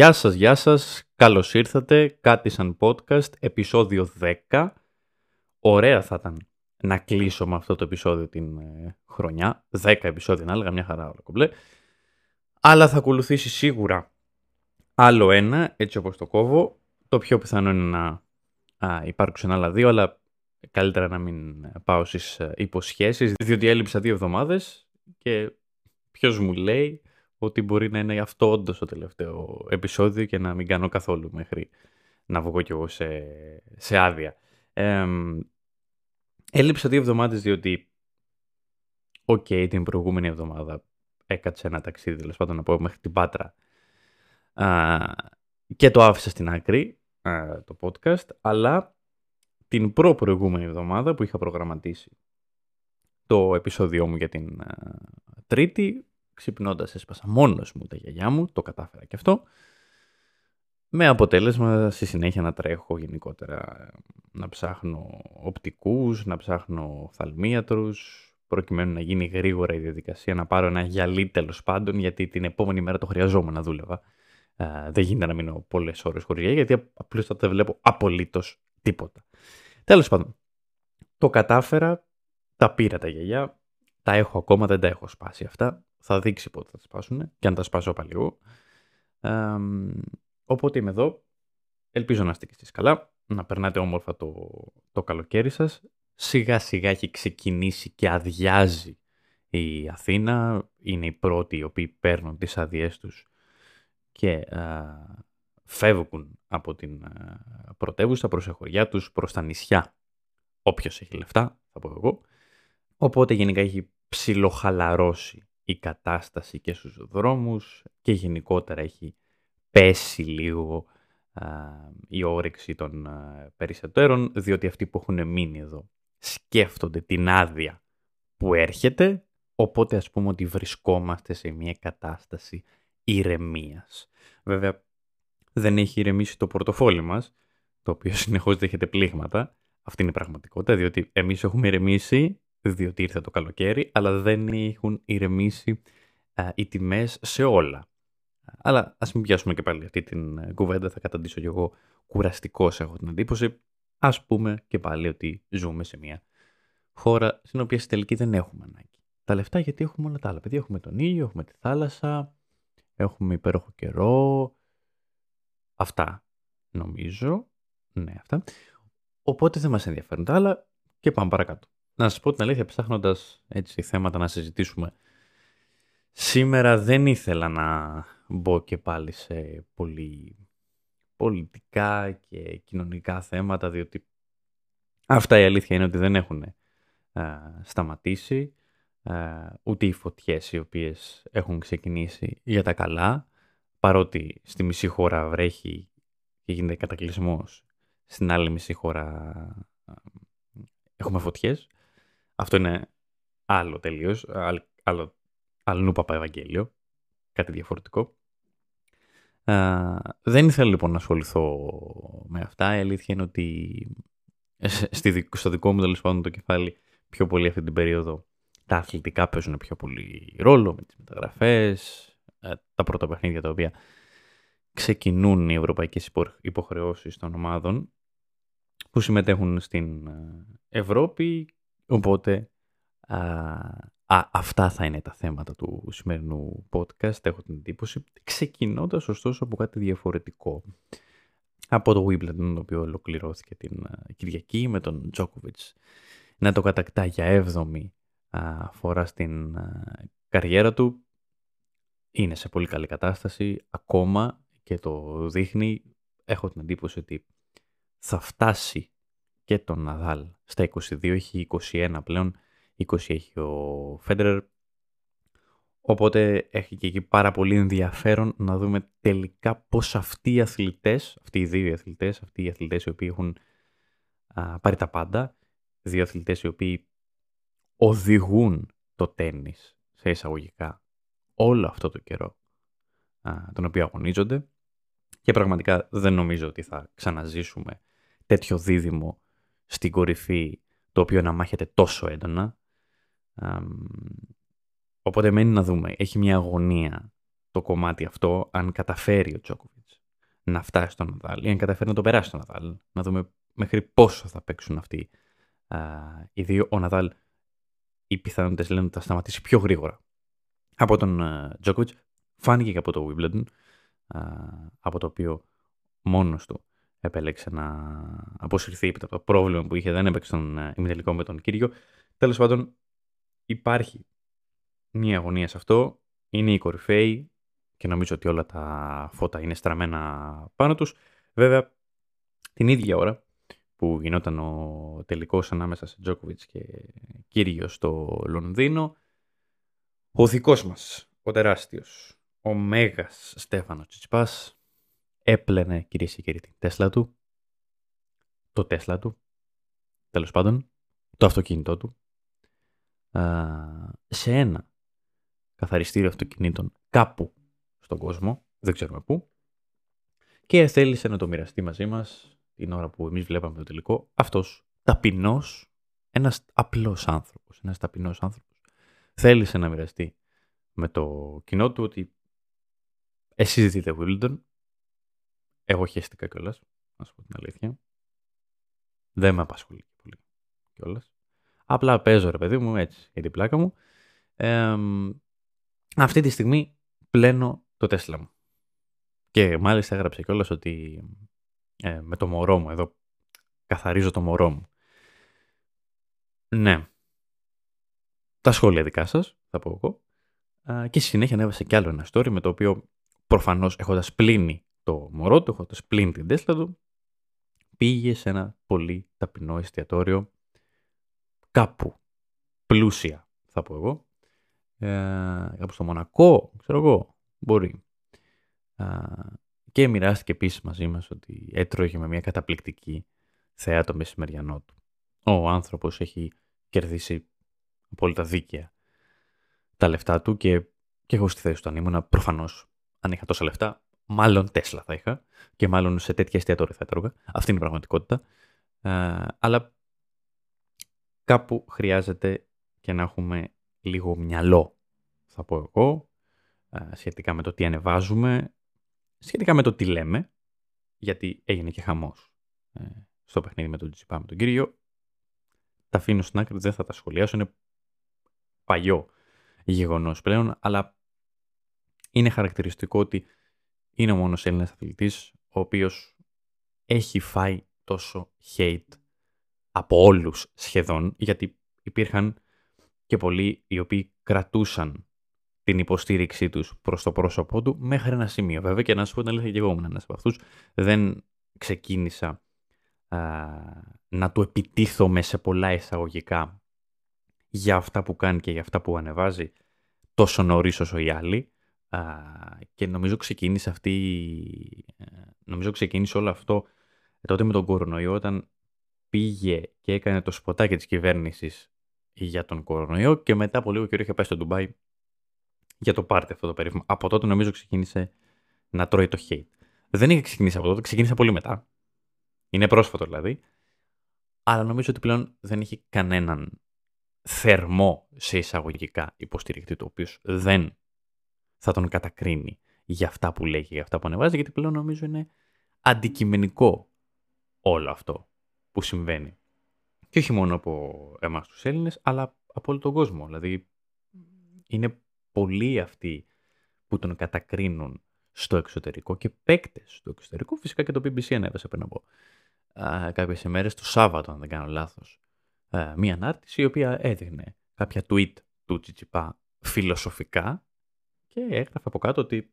Γεια σας, γεια σας. Καλώς ήρθατε. Κάτι σαν podcast, επεισόδιο 10. Ωραία θα ήταν να κλείσω με αυτό το επεισόδιο την ε, χρονιά. 10 επεισόδια να έλεγα, μια χαρά όλα κομπλέ. Αλλά θα ακολουθήσει σίγουρα άλλο ένα, έτσι όπως το κόβω. Το πιο πιθανό είναι να α, υπάρξουν άλλα δύο, αλλά καλύτερα να μην πάω στις ε, υποσχέσεις, διότι έλειψα δύο εβδομάδες και ποιος μου λέει ότι μπορεί να είναι αυτό όντως το τελευταίο επεισόδιο και να μην κάνω καθόλου μέχρι να βγω κι εγώ σε, σε άδεια. Ε, έλειψα δύο εβδομάδες διότι OK, okay, την προηγούμενη εβδομάδα έκατσε ένα ταξίδι, τέλος πάντων να πω μέχρι την Πάτρα α, και το άφησα στην άκρη το podcast, αλλά την προ-προηγούμενη εβδομάδα που είχα προγραμματίσει το επεισόδιό μου για την Τρίτη, ξυπνώντας έσπασα μόνος μου τα γιαγιά μου, το κατάφερα και αυτό. Με αποτέλεσμα στη συνέχεια να τρέχω γενικότερα, να ψάχνω οπτικούς, να ψάχνω φθαλμίατρους, προκειμένου να γίνει γρήγορα η διαδικασία, να πάρω ένα γυαλί τέλος πάντων, γιατί την επόμενη μέρα το χρειαζόμουν να δούλευα. Ε, δεν γίνεται να μείνω πολλές ώρες χωρίς γιατί απλώς δεν βλέπω απολύτως τίποτα. Τέλος πάντων, το κατάφερα, τα πήρα τα γυαλιά, τα έχω ακόμα, δεν τα έχω σπάσει αυτά. Θα δείξει πότε θα τα σπάσουν και αν τα σπάσω πάλι εγώ. Ε, οπότε είμαι εδώ. Ελπίζω να είστε και εσείς καλά, να περνάτε όμορφα το, το καλοκαίρι σας. Σιγά σιγά έχει ξεκινήσει και αδειάζει η Αθήνα. Είναι οι πρώτοι οι οποίοι παίρνουν τις αδειές τους και α, φεύγουν από την α, πρωτεύουσα προς εχωριά τους, προς τα νησιά. Όποιος έχει λεφτά, θα πω εγώ. Οπότε γενικά έχει ψιλοχαλαρώσει η κατάσταση και στους δρόμους και γενικότερα έχει πέσει λίγο η όρεξη των περισσότερων, διότι αυτοί που έχουν μείνει εδώ σκέφτονται την άδεια που έρχεται, οπότε ας πούμε ότι βρισκόμαστε σε μια κατάσταση ηρεμίας. Βέβαια, δεν έχει ηρεμήσει το πορτοφόλι μας, το οποίο συνεχώς δέχεται πλήγματα. Αυτή είναι η πραγματικότητα, διότι εμείς έχουμε ηρεμήσει, διότι ήρθε το καλοκαίρι, αλλά δεν έχουν ηρεμήσει οι τιμές σε όλα. Αλλά ας μην πιάσουμε και πάλι αυτή την ε, κουβέντα, θα καταντήσω κι εγώ κουραστικός έχω την εντύπωση. Ας πούμε και πάλι ότι ζούμε σε μια χώρα στην οποία στη τελική δεν έχουμε ανάγκη. Τα λεφτά γιατί έχουμε όλα τα άλλα. Παιδιά, έχουμε τον ήλιο, έχουμε τη θάλασσα, έχουμε υπέροχο καιρό. Αυτά νομίζω. Ναι, αυτά. Οπότε δεν μας ενδιαφέρουν τα άλλα και πάμε παρακάτω. Να σας πω την αλήθεια, ψάχνοντας έτσι θέματα να συζητήσουμε, σήμερα δεν ήθελα να μπω και πάλι σε πολύ πολιτικά και κοινωνικά θέματα, διότι αυτά η αλήθεια είναι ότι δεν έχουν σταματήσει, ούτε οι φωτιές οι οποίες έχουν ξεκινήσει για τα καλά, παρότι στη μισή χώρα βρέχει και γίνεται κατακλυσμός, στην άλλη μισή χώρα έχουμε φωτιές. Αυτό είναι άλλο τελείως, άλλο, άλλο παπα Ευαγγέλιο, κάτι διαφορετικό δεν ήθελα λοιπόν να ασχοληθώ με αυτά. Η αλήθεια είναι ότι στο δικό μου τέλος πάντων το κεφάλι πιο πολύ αυτή την περίοδο τα αθλητικά παίζουν πιο πολύ ρόλο με τις μεταγραφές, ε, τα πρώτα παιχνίδια τα οποία ξεκινούν οι ευρωπαϊκές υποχρεώσεις των ομάδων που συμμετέχουν στην ε, Ευρώπη, οπότε Α, αυτά θα είναι τα θέματα του σημερινού podcast, έχω την εντύπωση. Ξεκινώντας ωστόσο από κάτι διαφορετικό. Από το Wimbledon, το οποίο ολοκληρώθηκε την Κυριακή με τον Τζόκοβιτς να το κατακτά για έβδομη φορά στην καριέρα του. Είναι σε πολύ καλή κατάσταση ακόμα και το δείχνει. Έχω την εντύπωση ότι θα φτάσει και τον Ναδάλ στα 22, έχει 21 πλέον 20 έχει ο Φέντερερ. Οπότε έχει και εκεί πάρα πολύ ενδιαφέρον να δούμε τελικά πώς αυτοί οι αθλητές, αυτοί οι δύο αθλητές, αυτοί οι αθλητές οι οποίοι έχουν α, πάρει τα πάντα, δύο αθλητές οι οποίοι οδηγούν το τέννις σε εισαγωγικά όλο αυτό το καιρό α, τον οποίο αγωνίζονται και πραγματικά δεν νομίζω ότι θα ξαναζήσουμε τέτοιο δίδυμο στην κορυφή το οποίο να μάχεται τόσο έντονα οπότε μένει να δούμε. Έχει μια αγωνία το το κομμάτι αυτό αν καταφέρει ο Τζόκοβιτς να φτάσει στον Ναδάλ ή αν καταφέρει να το περάσει στον Ναδάλ. Να δούμε μέχρι πόσο θα παίξουν αυτοί α, οι δύο. Ο Ναδάλ, οι πιθανότητες λένε ότι θα σταματήσει πιο γρήγορα από τον Τζόκοβιτς. Φάνηκε και από το Wimbledon, από το οποίο μόνος του επέλεξε να αποσυρθεί από το πρόβλημα που είχε, δεν έπαιξε τον ημιτελικό με τον Κύριο. Τέλος πάντων, υπάρχει μία αγωνία σε αυτό. Είναι η κορυφαίοι και νομίζω ότι όλα τα φώτα είναι στραμμένα πάνω τους. Βέβαια, την ίδια ώρα που γινόταν ο τελικός ανάμεσα σε Τζόκοβιτς και Κύριο στο Λονδίνο, ο δικός μας, ο τεράστιος, ο Μέγας Στέφανος Τσιτσπάς, έπλαινε κυρίες και κύριοι την Τέσλα του, το Τέσλα του, τέλος πάντων, το αυτοκίνητό του, σε ένα καθαριστήριο αυτοκινήτων κάπου στον κόσμο, δεν ξέρουμε πού, και θέλησε να το μοιραστεί μαζί μας την ώρα που εμείς βλέπαμε το τελικό. Αυτός ταπεινός, ένας απλός άνθρωπος, ένας ταπεινός άνθρωπος, θέλησε να μοιραστεί με το κοινό του ότι εσείς δείτε Wimbledon, εγώ χαίστηκα κιόλας, να σου πω την αλήθεια. Δεν με απασχολεί πολύ κιόλας. Απλά παίζω ρε παιδί μου έτσι για την πλάκα μου. αυτή τη στιγμή πλένω το Τέσλα μου. Και μάλιστα έγραψε κιόλας ότι ε, με το μωρό μου εδώ καθαρίζω το μωρό μου. Ναι. Τα σχόλια δικά σας, θα πω εγώ. και στη συνέχεια ανέβασε κι άλλο ένα story με το οποίο προφανώς έχοντας πλύνει το μωρό του, έχοντας πλύνει την Τέσλα του, πήγε σε ένα πολύ ταπεινό εστιατόριο κάπου πλούσια, θα πω εγώ. Ε, κάπου στο Μονακό, ξέρω εγώ, μπορεί. και μοιράστηκε επίσης μαζί μας ότι έτρωγε με μια καταπληκτική θεά το μεσημεριανό του. Ο άνθρωπος έχει κερδίσει απόλυτα δίκαια τα λεφτά του και, και εγώ στη θέση του αν ήμουν προφανώς αν είχα τόσα λεφτά μάλλον Τέσλα θα είχα και μάλλον σε τέτοια εστιατόρια θα έτρωγα. Αυτή είναι η πραγματικότητα. αλλά κάπου χρειάζεται και να έχουμε λίγο μυαλό, θα πω εγώ, σχετικά με το τι ανεβάζουμε, σχετικά με το τι λέμε, γιατί έγινε και χαμός ε, στο παιχνίδι με τον Τζιπά, με τον κύριο. Τα αφήνω στην άκρη, δεν θα τα σχολιάσω, είναι παλιό γεγονός πλέον, αλλά είναι χαρακτηριστικό ότι είναι ο μόνος Έλληνας αθλητής ο οποίος έχει φάει τόσο hate από όλους σχεδόν, γιατί υπήρχαν και πολλοί οι οποίοι κρατούσαν την υποστήριξή τους προς το πρόσωπό του μέχρι ένα σημείο. Βέβαια και να σου πω την αλήθεια και εγώ ήμουν ένας από αυτούς. Δεν ξεκίνησα να του επιτίθομαι σε πολλά εισαγωγικά για αυτά που κάνει και για αυτά που ανεβάζει τόσο νωρίς όσο οι άλλοι. Και νομίζω ξεκίνησε αυτή, ε, νομίζω ξεκίνησε όλο αυτό τότε με τον κορονοϊό όταν πήγε και έκανε το σποτάκι της κυβέρνησης για τον κορονοϊό και μετά από λίγο καιρό είχε πάει στο Ντουμπάι για το πάρτι αυτό το περίφημο. Από τότε νομίζω ξεκίνησε να τρώει το hate. Δεν είχε ξεκινήσει από τότε, ξεκίνησε πολύ μετά. Είναι πρόσφατο δηλαδή. Αλλά νομίζω ότι πλέον δεν έχει κανέναν θερμό σε εισαγωγικά υποστηρικτή το οποίος δεν θα τον κατακρίνει για αυτά που λέει και για αυτά που ανεβάζει γιατί πλέον νομίζω είναι αντικειμενικό όλο αυτό που συμβαίνει. Και όχι μόνο από εμάς τους Έλληνες, αλλά από όλο τον κόσμο. Δηλαδή, είναι πολλοί αυτοί που τον κατακρίνουν στο εξωτερικό και παίκτες στο εξωτερικό. Φυσικά και το BBC ανέβασε πριν από κάποιες ημέρες, το Σάββατο, αν δεν κάνω λάθος, μία ανάρτηση η οποία έδειχνε κάποια tweet του Τσιτσιπά φιλοσοφικά και έγραφε από κάτω ότι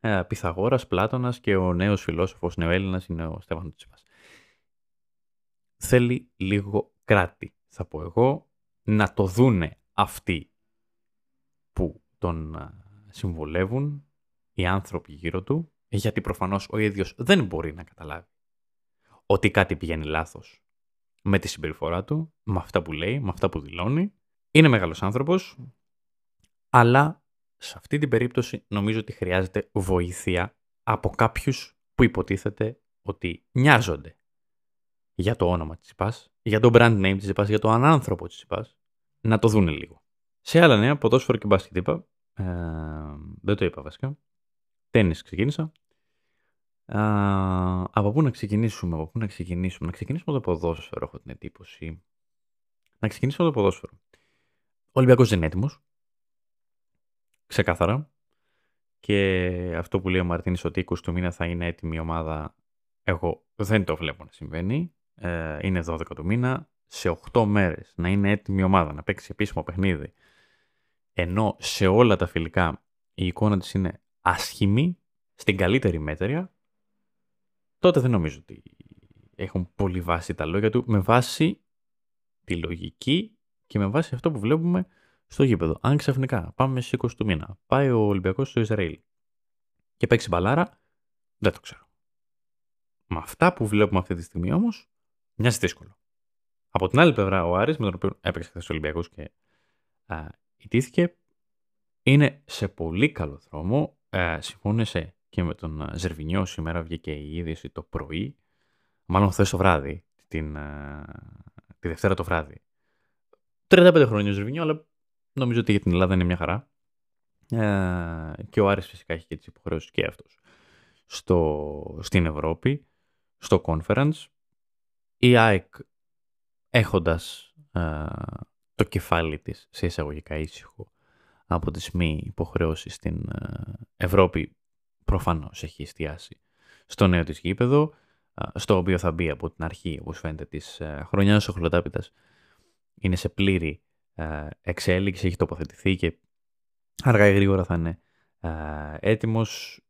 ε, Πυθαγόρας, Πλάτωνας και ο νέος φιλόσοφος νεοέλληνας είναι ο Στέφανος Τσιτσιπάς θέλει λίγο κράτη, θα πω εγώ, να το δούνε αυτοί που τον συμβολεύουν, οι άνθρωποι γύρω του, γιατί προφανώς ο ίδιος δεν μπορεί να καταλάβει ότι κάτι πηγαίνει λάθος με τη συμπεριφορά του, με αυτά που λέει, με αυτά που δηλώνει. Είναι μεγάλος άνθρωπος, αλλά σε αυτή την περίπτωση νομίζω ότι χρειάζεται βοήθεια από κάποιους που υποτίθεται ότι νοιάζονται για το όνομα της ΙΠΑΣ, για το brand name της ΙΠΑΣ, για το ανάνθρωπο της ΙΠΑΣ, να το δούνε λίγο. Σε άλλα νέα, ποδόσφαιρο και μπάσκετ είπα, Ε, δεν το είπα βασικά. Τέννις ξεκίνησα. Α, από πού να ξεκινήσουμε, από πού να ξεκινήσουμε. Να ξεκινήσουμε το ποδόσφαιρο, έχω την εντύπωση. Να ξεκινήσουμε το ποδόσφαιρο. Ο Ολυμπιακός δεν είναι έτοιμος. Ξεκάθαρα. Και αυτό που λέει ο Μαρτίνης ότι 20 του μήνα θα είναι έτοιμη η ομάδα, εγώ δεν το βλέπω να συμβαίνει. Ε, είναι 12 του μήνα. Σε 8 μέρες να είναι έτοιμη η ομάδα, να παίξει επίσημο παιχνίδι. Ενώ σε όλα τα φιλικά η εικόνα της είναι άσχημη, στην καλύτερη μέτρια, τότε δεν νομίζω ότι έχουν πολύ βάση τα λόγια του με βάση τη λογική και με βάση αυτό που βλέπουμε στο γήπεδο. Αν ξαφνικά πάμε στις 20 του μήνα, πάει ο Ολυμπιακός στο Ισραήλ και παίξει μπαλάρα, δεν το ξέρω. Με αυτά που βλέπουμε αυτή τη στιγμή όμως, μοιάζει δύσκολο. Από την άλλη πλευρά, ο Άρης, με τον οποίο έπαιξε χθες ο Ολυμπιακός και α, ιτήθηκε, είναι σε πολύ καλό δρόμο. Α, συμφώνησε και με τον Ζερβινιό. Σήμερα βγήκε η είδηση το πρωί, μάλλον χθες το βράδυ, την, τη Δευτέρα το βράδυ. 35 χρόνια ο Ζερβινιό, αλλά νομίζω ότι για την Ελλάδα είναι μια χαρά. Ε, και ο Άρης φυσικά έχει και τις υποχρεώσεις και αυτός στο, στην Ευρώπη, στο conference. Η ΑΕΚ έχοντας ε, το κεφάλι της σε εισαγωγικά ήσυχο από τις μη υποχρεώσεις στην ε, Ευρώπη προφανώς έχει εστιάσει στο νέο της γήπεδο, στο οποίο θα μπει από την αρχή, όπως φαίνεται, της χρονιάς ο Χλωτάπητας είναι σε πλήρη ε, εξέλιξη, έχει τοποθετηθεί και αργά ή γρήγορα θα είναι ε, έτοιμος.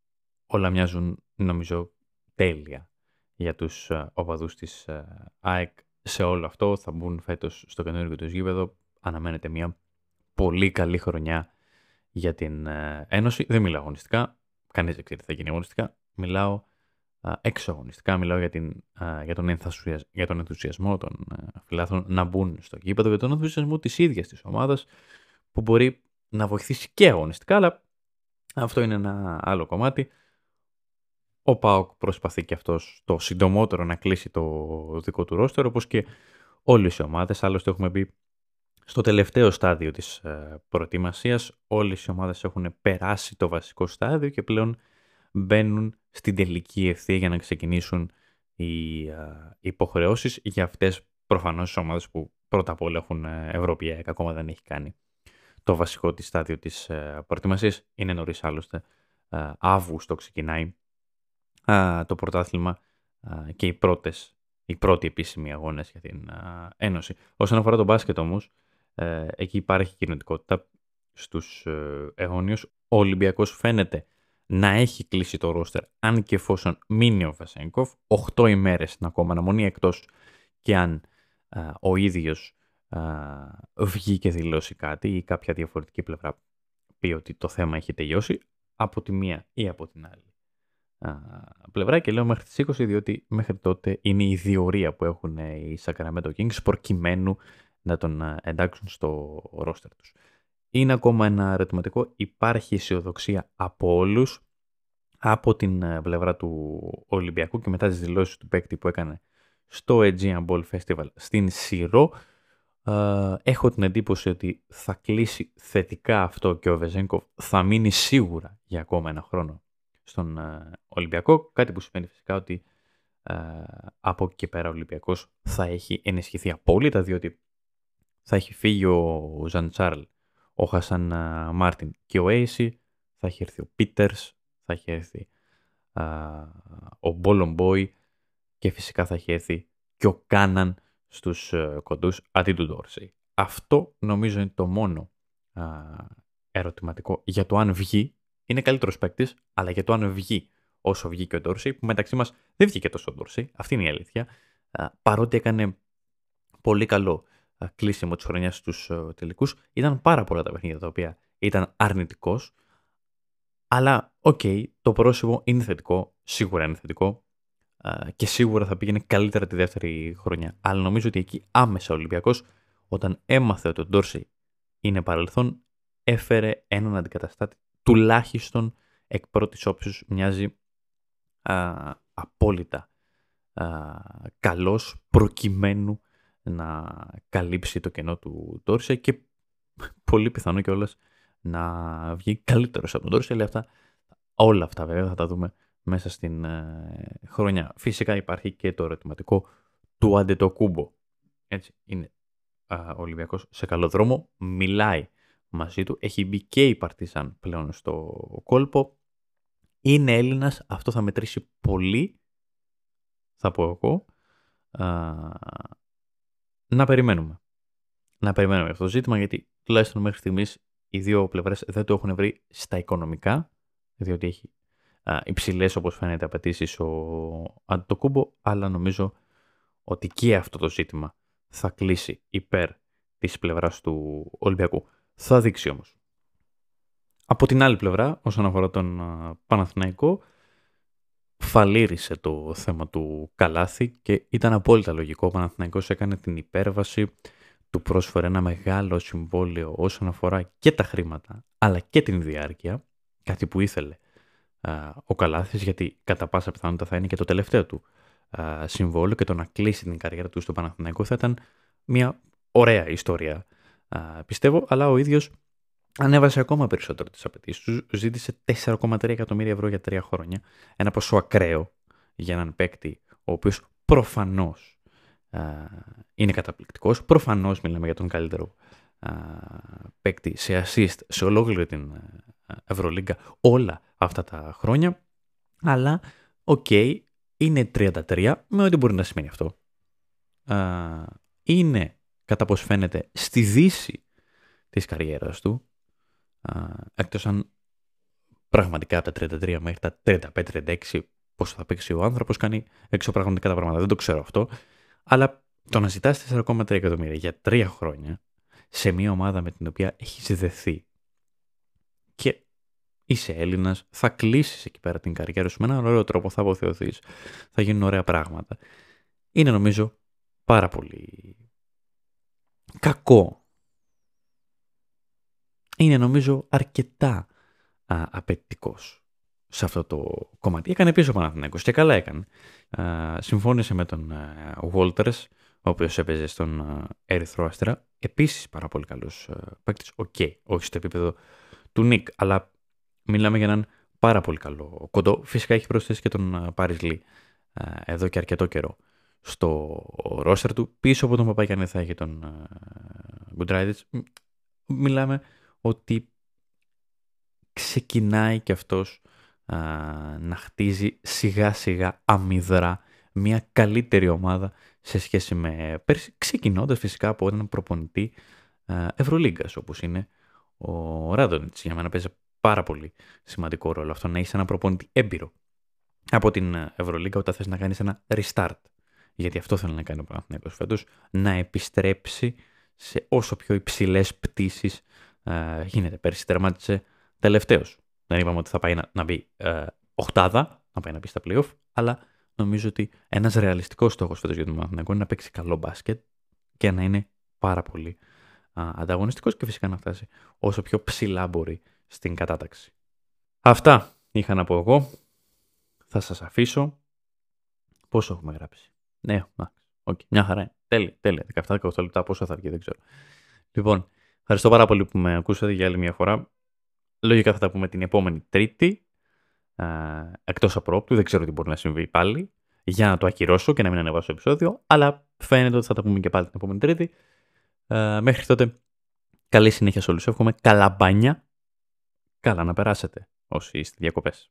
Όλα μοιάζουν νομίζω τέλεια για τους ε, οπαδούς της ΑΕΚ. Σε όλο αυτό θα μπουν φέτος στο καινούργιο τους γήπεδο. Αναμένεται μια πολύ καλή χρονιά για την Ένωση. Δεν μιλάω αγωνιστικά. Κανείς δεν ξέρει τι θα γίνει αγωνιστικά. Μιλάω έξω αγωνιστικά. Μιλάω για, την, για, τον, για τον ενθουσιασμό των φιλάθλων να μπουν στο γήπεδο, για τον ενθουσιασμό της ίδιας της ομάδας που μπορεί να βοηθήσει και αγωνιστικά, αλλά αυτό είναι ένα άλλο κομμάτι. Ο Πάοκ προσπαθεί και αυτός το συντομότερο να κλείσει το δικό του ρόστερο, όπως και όλες οι ομάδες. Άλλωστε έχουμε μπει στο τελευταίο στάδιο της προετοιμασίας. Όλες οι ομάδες έχουν περάσει το βασικό στάδιο και πλέον μπαίνουν στην τελική ευθεία για να ξεκινήσουν οι υποχρεώσεις για αυτές προφανώς τις ομάδες που πρώτα απ' όλα έχουν ε, Ευρωπαϊκά, ακόμα δεν έχει κάνει το βασικό της στάδιο της ε, προετοιμασίας. Είναι νωρίς άλλωστε. Ε, Αύγουστο ξεκινάει το πρωτάθλημα και οι πρώτες, οι πρώτοι επίσημοι αγώνες για την Ένωση. Όσον αφορά τον μπάσκετ όμως, εκεί υπάρχει κινητικότητα στους αιώνιους. Ο Ολυμπιακός φαίνεται να έχει κλείσει το ρόστερ, αν και εφόσον μείνει ο Βασένκοφ, 8 ημέρες στην ακόμα αναμονή, εκτός και αν ο ίδιος α, βγει και δηλώσει κάτι ή κάποια διαφορετική πλευρά πει ότι το θέμα έχει τελειώσει, από τη μία ή από την άλλη πλευρά. Και λέω μέχρι τις 20 διότι μέχρι τότε είναι η διορία που έχουν οι Sacramento Kings προκειμένου να τον εντάξουν στο ρόστερ τους είναι ακόμα ένα ερωτηματικό. Υπάρχει αισιοδοξία από όλους, από την ε, πλευρά του Ολυμπιακού και μετά τις δηλώσεις του παίκτη που έκανε στο Aegean Ball Festival στην Σύρο. Ε, έχω την εντύπωση ότι θα κλείσει θετικά αυτό και ο Βεζέγκοφ θα μείνει σίγουρα για ακόμα ένα χρόνο στον ε, Ολυμπιακό. Κάτι που σημαίνει φυσικά ότι από εκεί και πέρα ο Ολυμπιακός θα έχει ενισχυθεί απόλυτα διότι θα έχει φύγει ο Ζαν Τσάρλ ο Χασάν Μάρτιν και ο Έισι, θα έχει έρθει ο Πίτερς, θα έχει έρθει ο Μπόλον Μπόι και φυσικά θα έχει έρθει και ο Κάναν στους uh, κοντούς αντί του Ντόρσεϊ. Αυτό νομίζω είναι το μόνο ερωτηματικό για το αν βγει. Είναι καλύτερος παίκτης, αλλά για το αν βγει όσο βγήκε ο Ντόρσεϊ, που μεταξύ μας δεν βγήκε τόσο ο Ντόρσεϊ, αυτή είναι η αλήθεια. παρότι έκανε πολύ καλό κλείσιμο της χρονιάς στου ε, τελικούς. Ήταν πάρα πολλά τα παιχνίδια τα οποία ήταν αρνητικός. Αλλά, οκ, το πρόσημο είναι θετικό. Σίγουρα είναι θετικό. Και σίγουρα θα πήγαινε καλύτερα τη δεύτερη χρονιά. Αλλά νομίζω ότι εκεί άμεσα ο Ολυμπιακός, όταν έμαθε ότι ο Ντόρσεϊ είναι παρελθόν, έφερε έναν αντικαταστάτη τουλάχιστον εκ πρώτης όψεω μοιάζει α, απόλυτα α, καλός προκειμένου να καλύψει το κενό του Τόρσε και πολύ πιθανό κιόλας να βγει καλύτερος από τον Ντόρσελ. Αυτά, όλα αυτά βέβαια θα τα δούμε μέσα στην ε, χρονιά. Φυσικά υπάρχει και το ερωτηματικό του Αντετοκούμπο. Έτσι, είναι ο Ολυμπιακός σε καλό δρόμο, μιλάει μαζί του, έχει μπει και η Παρτίζαν πλέον στο κόλπο, είναι Έλληνας, αυτό θα μετρήσει πολύ, θα πω εγώ, να περιμένουμε. Να περιμένουμε αυτό το ζήτημα, γιατί τουλάχιστον μέχρι στιγμής οι δύο πλευρές δεν το έχουν βρει στα οικονομικά, διότι έχει υψηλές όπως φαίνεται απαιτήσεις ο Αντιτοκούμπο, αλλά νομίζω ότι και αυτό το ζήτημα θα κλείσει υπέρ της πλευράς του Ολυμπιακού. Θα δείξει όμως. Από την άλλη πλευρά, όσον αφορά τον Παναθηναϊκό, φαλήρισε το θέμα του Καλάθη και ήταν απόλυτα λογικό. Ο Παναθηναϊκός έκανε την υπέρβαση, του πρόσφερε ένα μεγάλο συμβόλαιο όσον αφορά και τα χρήματα, αλλά και την διάρκεια, κάτι που ήθελε ο Καλάθης, γιατί κατά πάσα πιθανότητα θα είναι και το τελευταίο του συμβόλαιο και το να κλείσει την καριέρα του στο Παναθηναϊκό θα ήταν μια ωραία ιστορία, πιστεύω, αλλά ο ίδιος ανέβασε ακόμα περισσότερο τις απαιτήσεις τους. Ζήτησε 4,3 εκατομμύρια ευρώ για τρία χρόνια. Ένα ποσό ακραίο για έναν παίκτη, ο οποίος προφανώς είναι καταπληκτικός. Προφανώς μιλάμε για τον καλύτερο α, παίκτη σε assist σε ολόκληρη την Ευρωλίγκα όλα αυτά τα χρόνια. Αλλά, οκ, είναι 33 με ό,τι μπορεί να σημαίνει αυτό. είναι, κατά πώς φαίνεται, στη δύση της καριέρας του, εκτός αν πραγματικά από τα 33 μέχρι τα 35-36 πόσο θα παίξει ο άνθρωπος κάνει εξωπραγματικά τα πράγματα. Δεν το ξέρω αυτό. Αλλά το να ζητάς 4,3 εκατομμύρια για τρία χρόνια σε μια ομάδα με την οποία έχεις δεθεί και είσαι Έλληνας, θα κλείσεις εκεί πέρα την καριέρα σου με έναν ωραίο τρόπο, θα αποθεωθείς, θα γίνουν ωραία πράγματα. Είναι νομίζω πάρα πολύ κακό. Είναι νομίζω αρκετά απαιτητικός σε αυτό το κομμάτι. Έκανε πίσω ο Παναθηναϊκός και καλά έκανε. Α, συμφώνησε με τον Walters, ο οποίος έπαιζε στον Ερυθρό Αστέρα. Επίσης πάρα πολύ καλός παίκτης. OK, okay, όχι στο επίπεδο του Νίκ, αλλά μιλάμε για έναν πάρα πολύ καλό κοντό. Φυσικά έχει προσθέσει και τον Πάρις Λί εδώ και αρκετό καιρό στο ρόστερ του. Πίσω από τον Παπαγιάννη θα έχει τον Γκουντράιδιτς. Μιλάμε ότι ξεκινάει και αυτός να χτίζει σιγά σιγά αμυδρά μια καλύτερη ομάδα σε σχέση με πέρσι, ξεκινώντας φυσικά από έναν προπονητή Ευρωλίγκας όπως είναι ο Ράντονιτς. Για μένα παίζει πάρα πολύ σημαντικό ρόλο αυτό να είσαι ένα προπονητή έμπειρο από την Ευρωλίγκα όταν θες να κάνεις ένα restart. Γιατί αυτό θέλει να κάνει ο Παναθηναϊκός φέτος, να επιστρέψει σε όσο πιο υψηλές πτήσεις ε, γίνεται. Πέρσι τερμάτισε τελευταίος. Δεν είπαμε ότι θα πάει να, να μπει ε, οχτάδα, να πάει να μπει στα playoff, αλλά νομίζω ότι ένας ρεαλιστικός στόχος φέτος για τον Παναθηναϊκό είναι να παίξει καλό μπάσκετ και να είναι πάρα πολύ ανταγωνιστικός και φυσικά να φτάσει όσο πιο ψηλά μπορεί στην κατάταξη. Αυτά είχα να πω εγώ. Θα σας αφήσω. Πόσο έχουμε γράψει; Ναι, okay, μια χαρά. Τέλεια, τέλεια. 17-18 λεπτά πόσο θα βγει, δεν ξέρω. Λοιπόν, ευχαριστώ πάρα πολύ που με ακούσατε για άλλη μια φορά. Λογικά θα τα πούμε την επόμενη Τρίτη. Εκτός απρόπτου, δεν ξέρω τι μπορεί να συμβεί πάλι. Για να το ακυρώσω και να μην ανεβάσω επεισόδιο. Αλλά φαίνεται ότι θα τα πούμε και πάλι την επόμενη Τρίτη. μέχρι τότε, καλή συνέχεια σε όλους. Εύχομαι καλά μπάνια Καλά να περάσετε όσοι είστε διακοπές.